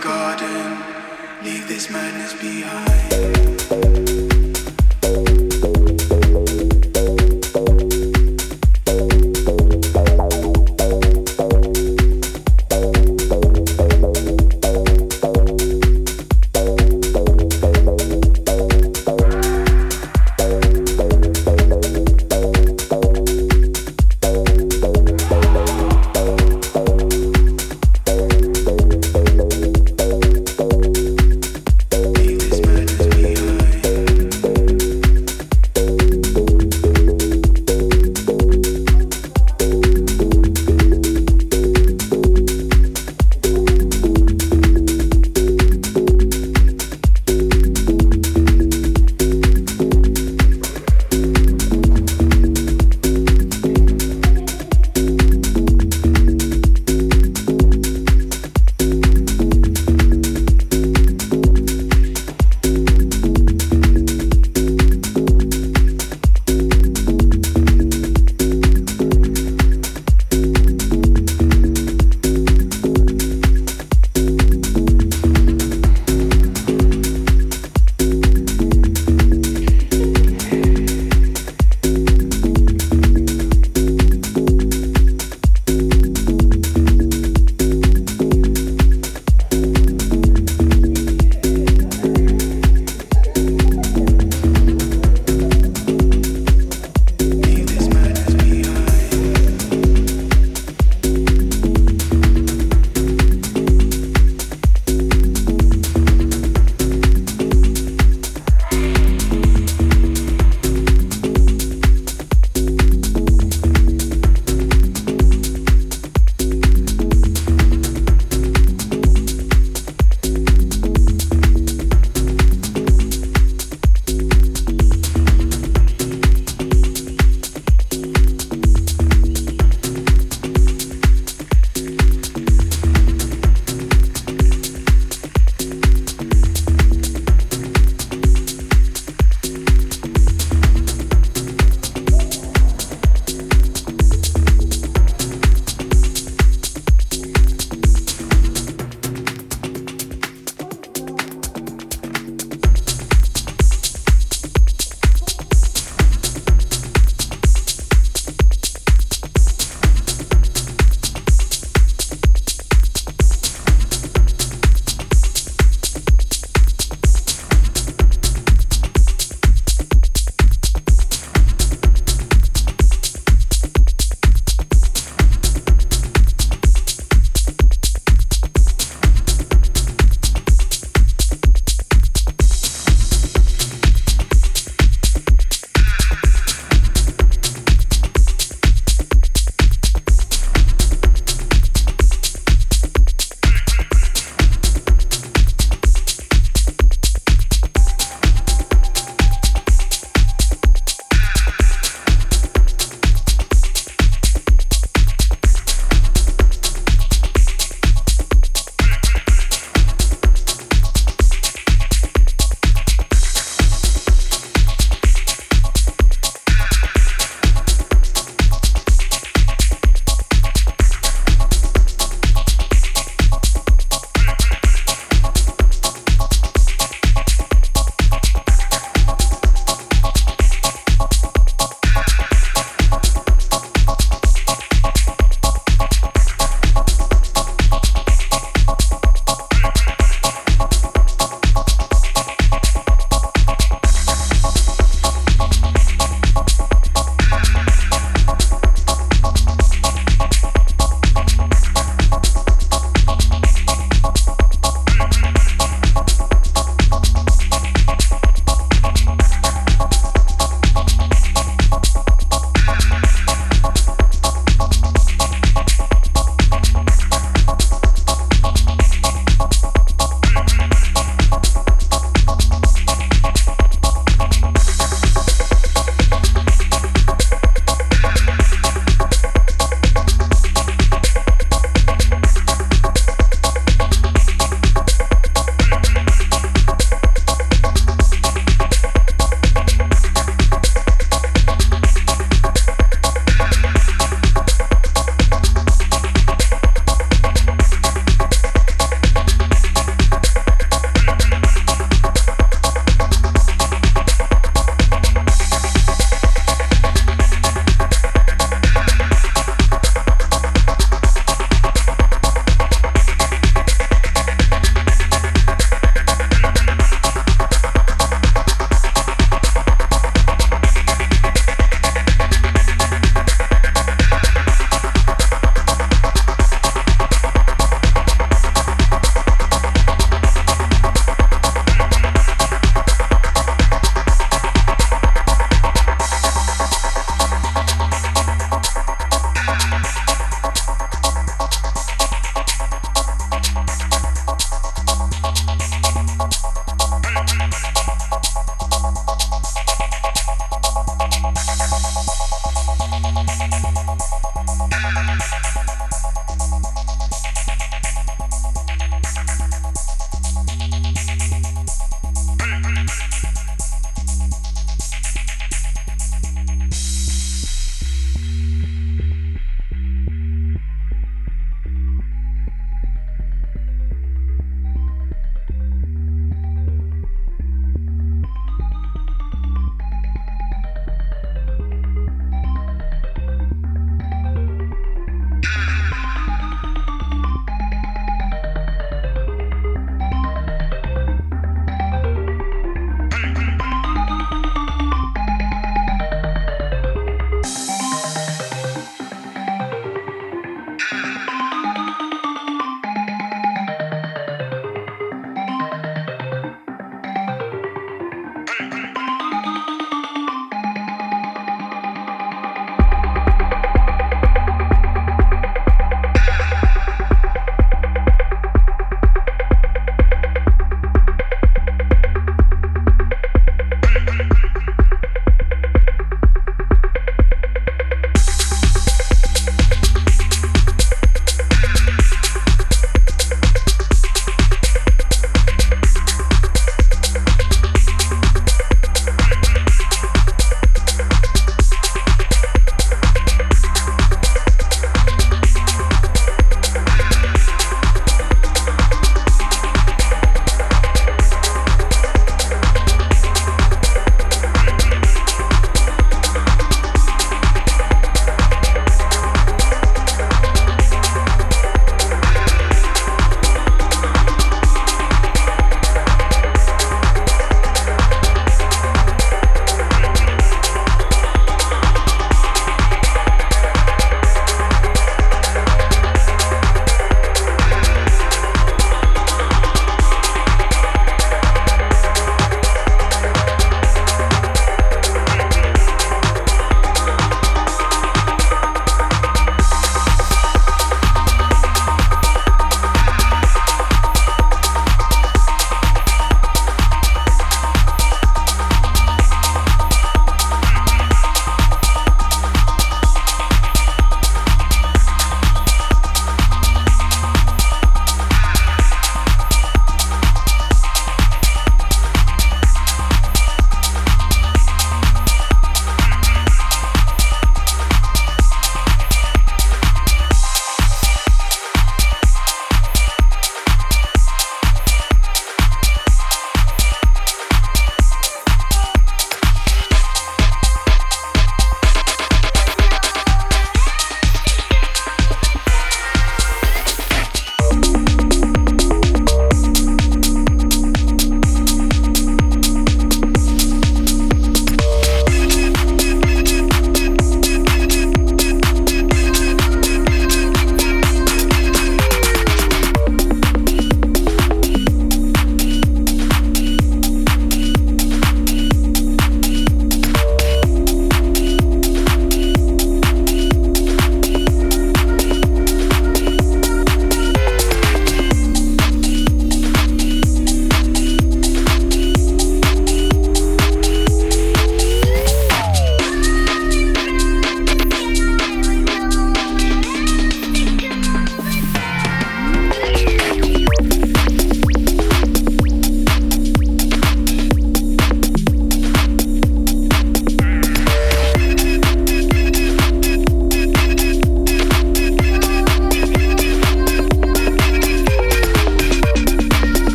garden, leave this madness behind.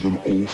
chegando com o.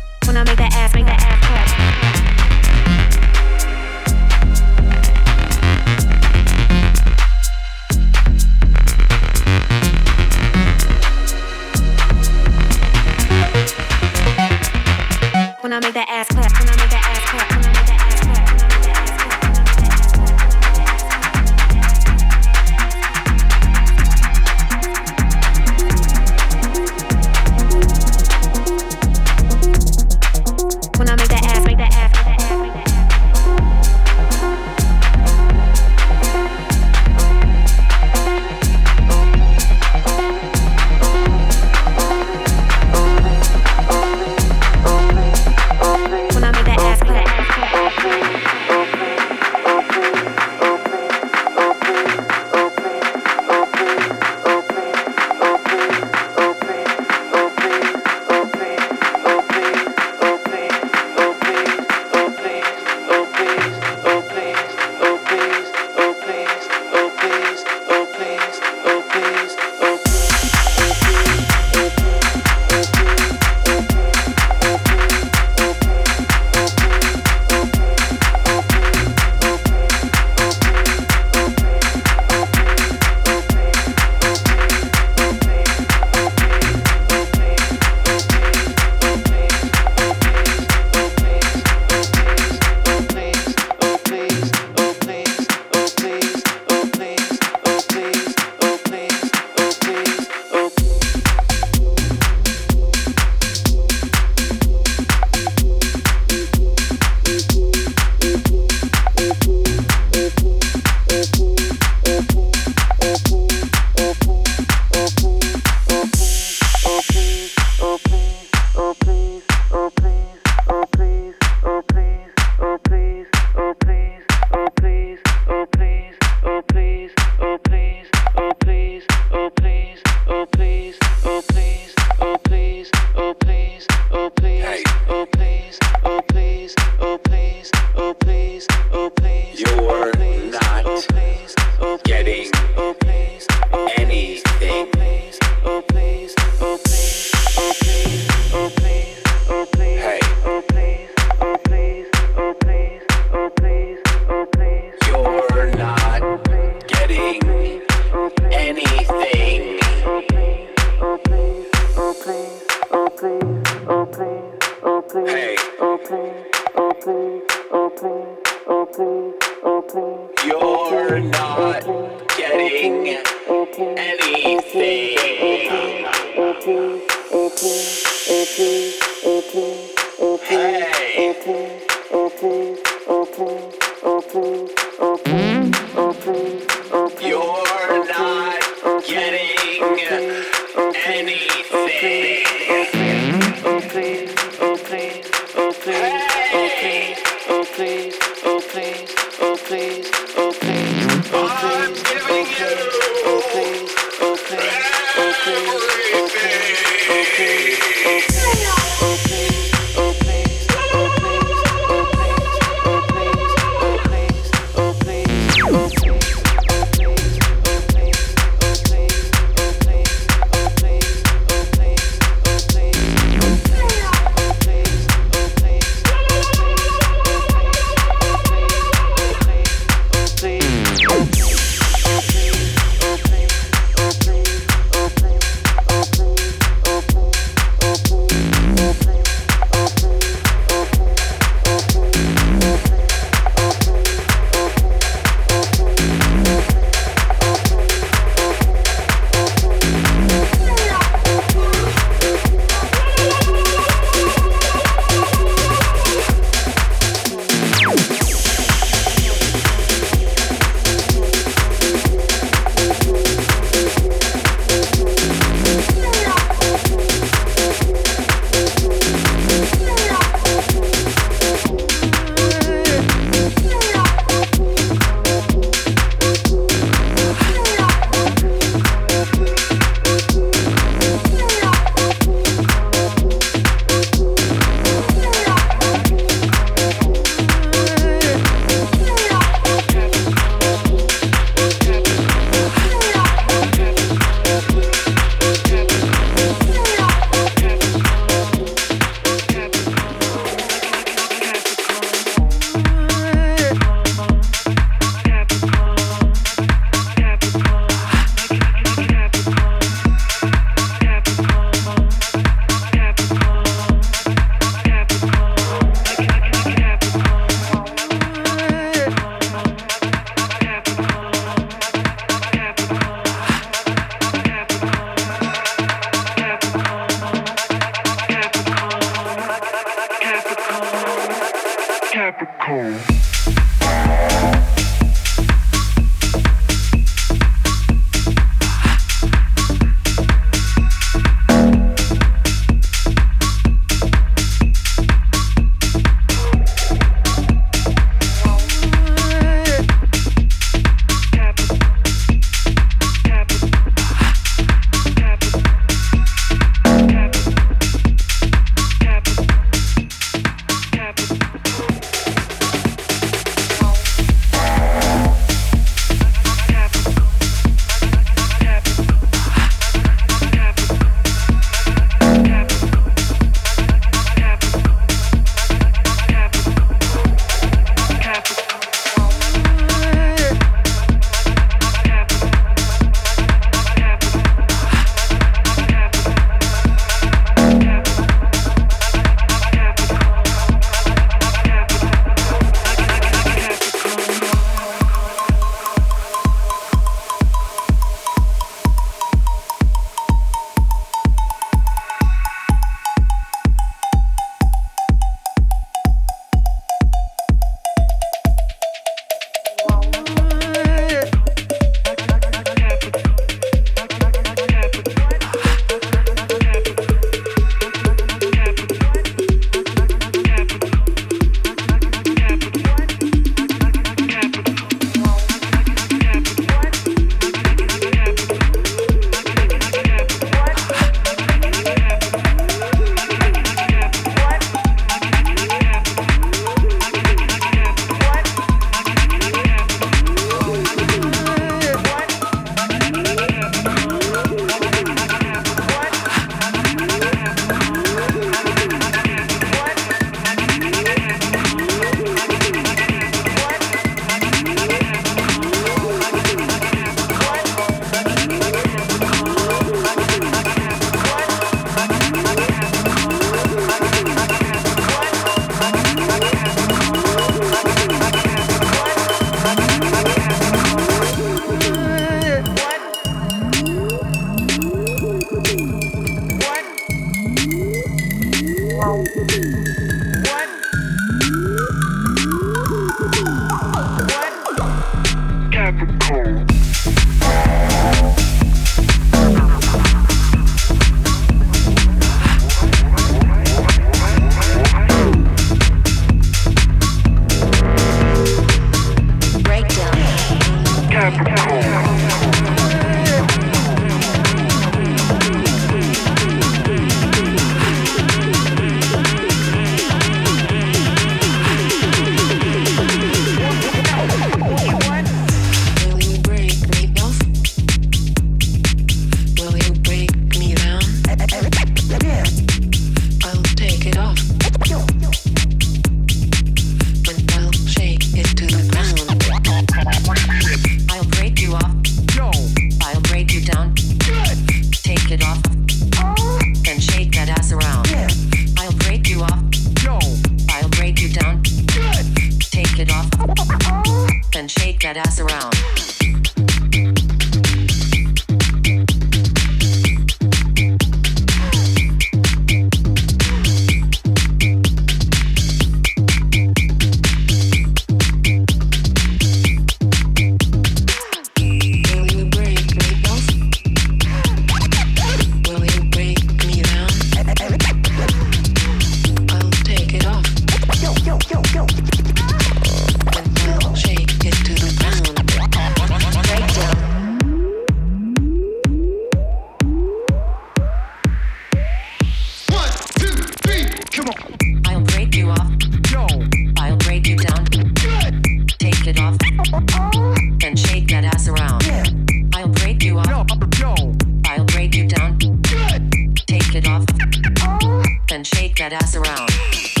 Shake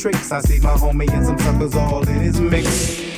tricks. I see my homie and some suckers all in his mix.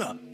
up.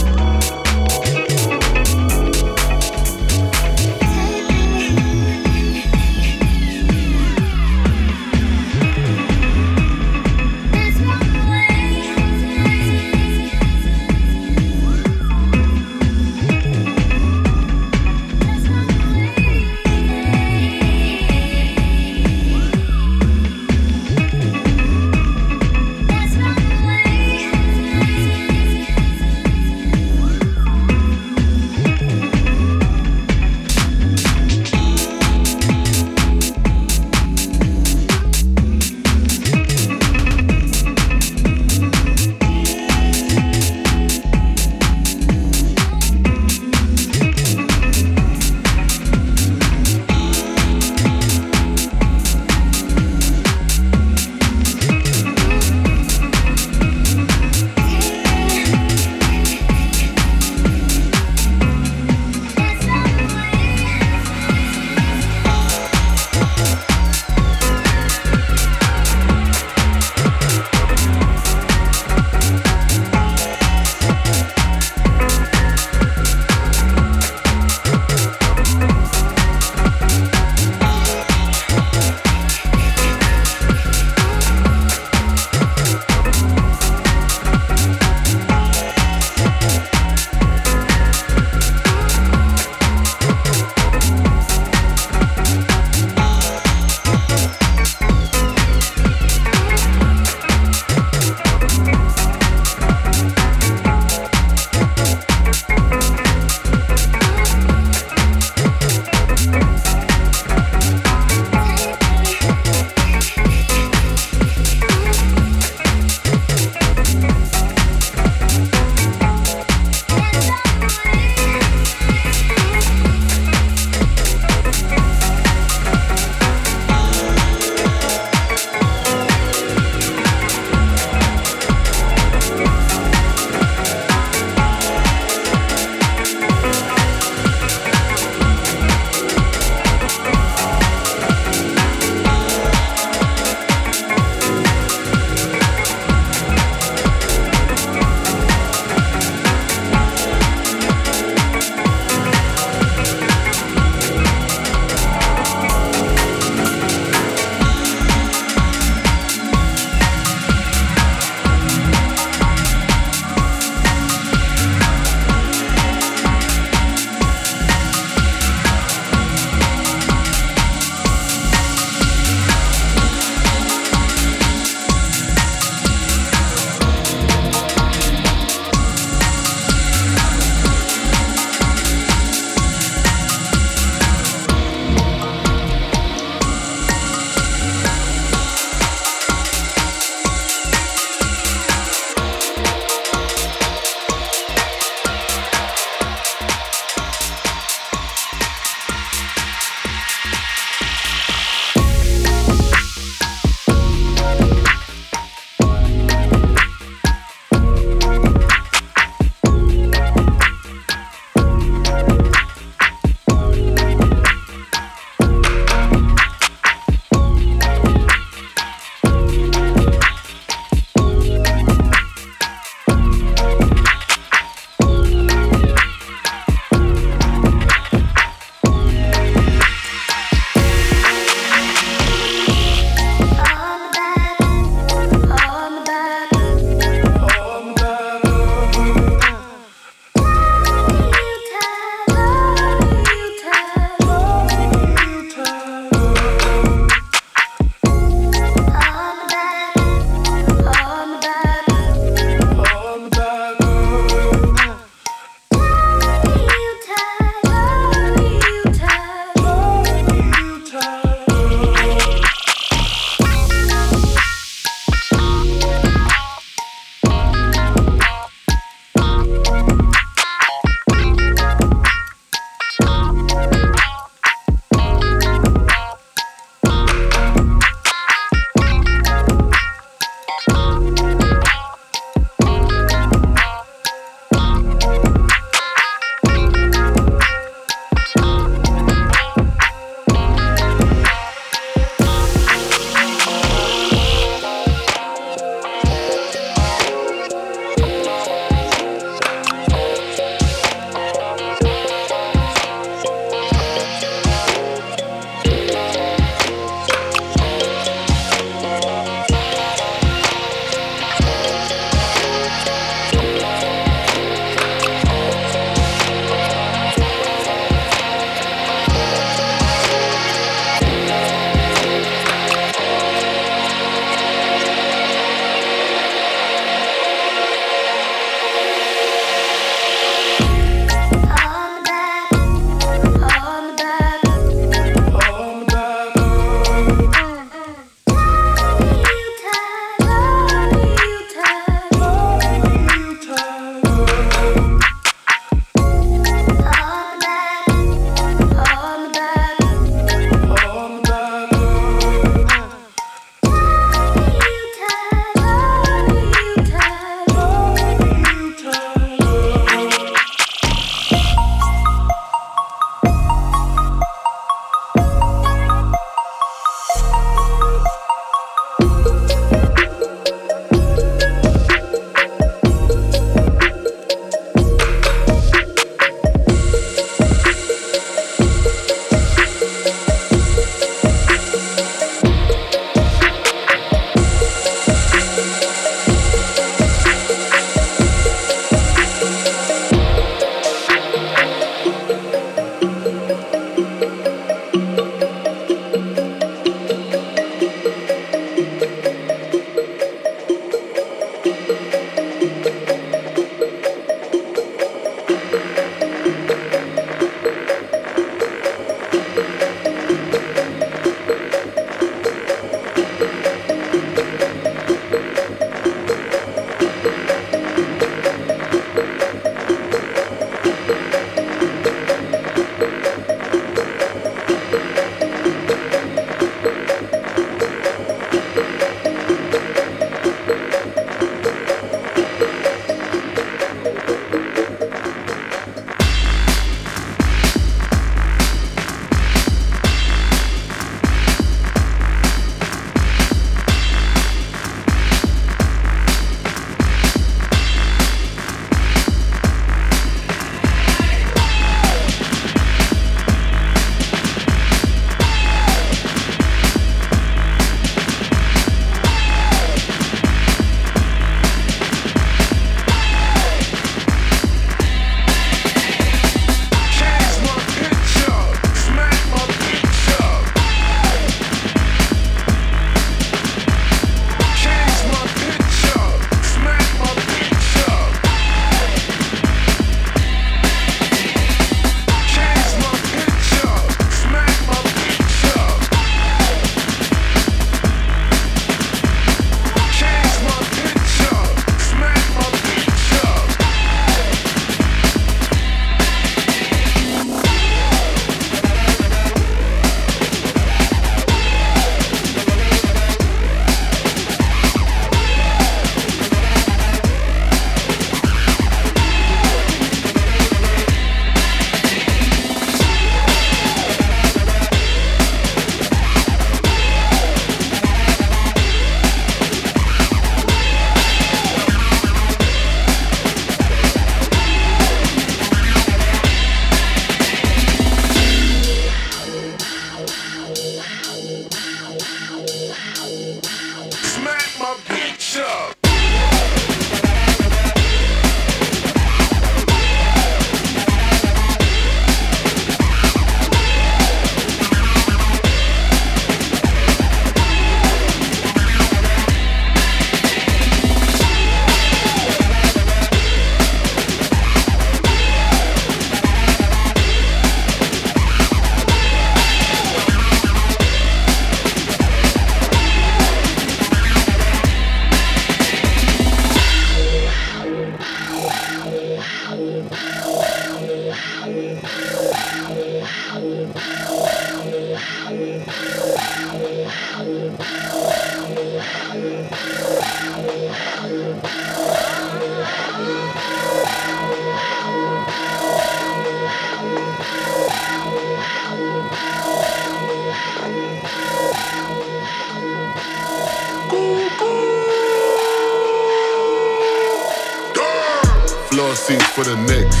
Seats for the Knicks.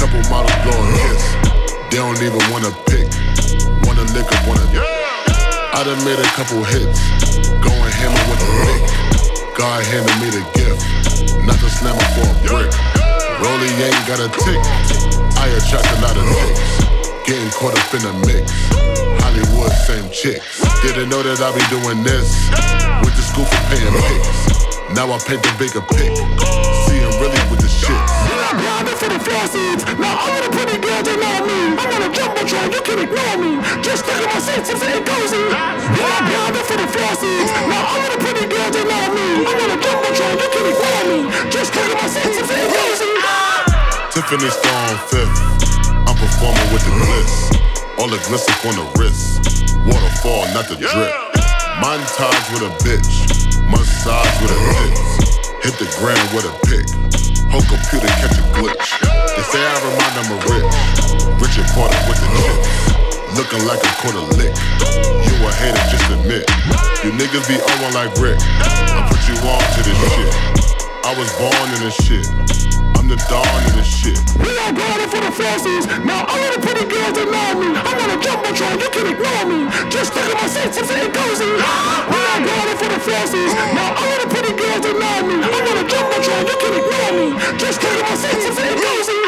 Couple models blowing kiss. They don't even wanna pick. Wanna lick up, wanna. I done made a couple hits. Going hammer with the pick. God handed me the gift. Not to slam her for a brick. Rolly ain't got a tick. I attract a lot of nicks. Getting caught up in the mix. Hollywood, same chicks. Didn't know that I'd be doing this. Went to school for paying pics. Now I paint the bigger pic. Seeing the floor seats. Now all the pretty girls they know me. I'm on a jumbotron, you can ignore me. Just look at my seats and say it cozy. Grinding for the floor seats. Now all the pretty girls they know me. I'm on a jumbotron, you can ignore me. Just look at my seats and say it cozy. Tiffany Stone fifth. I'm performing with the bliss. All the glisten on the wrist. Waterfall, not the drip. Montage with a bitch. Massage with a tits. Hit the ground with a pick. Whole computer catch a glitch. I remind of Rich. Richard Porter with the chips. Looking like a quarter lick. You a hater, just admit. You niggas be on like Rick. I put you on to this shit. I was born in this shit. I'm the dawn in this shit. We are grinding for the seats. Now all the pretty girls know me. I'm on a jumbotron, you can ignore me. Just look at my say it cozy. We are grinding for the seats. Now all the pretty girls know me. I'm on a jumbotron, you can ignore me. Just look at my say it cozy.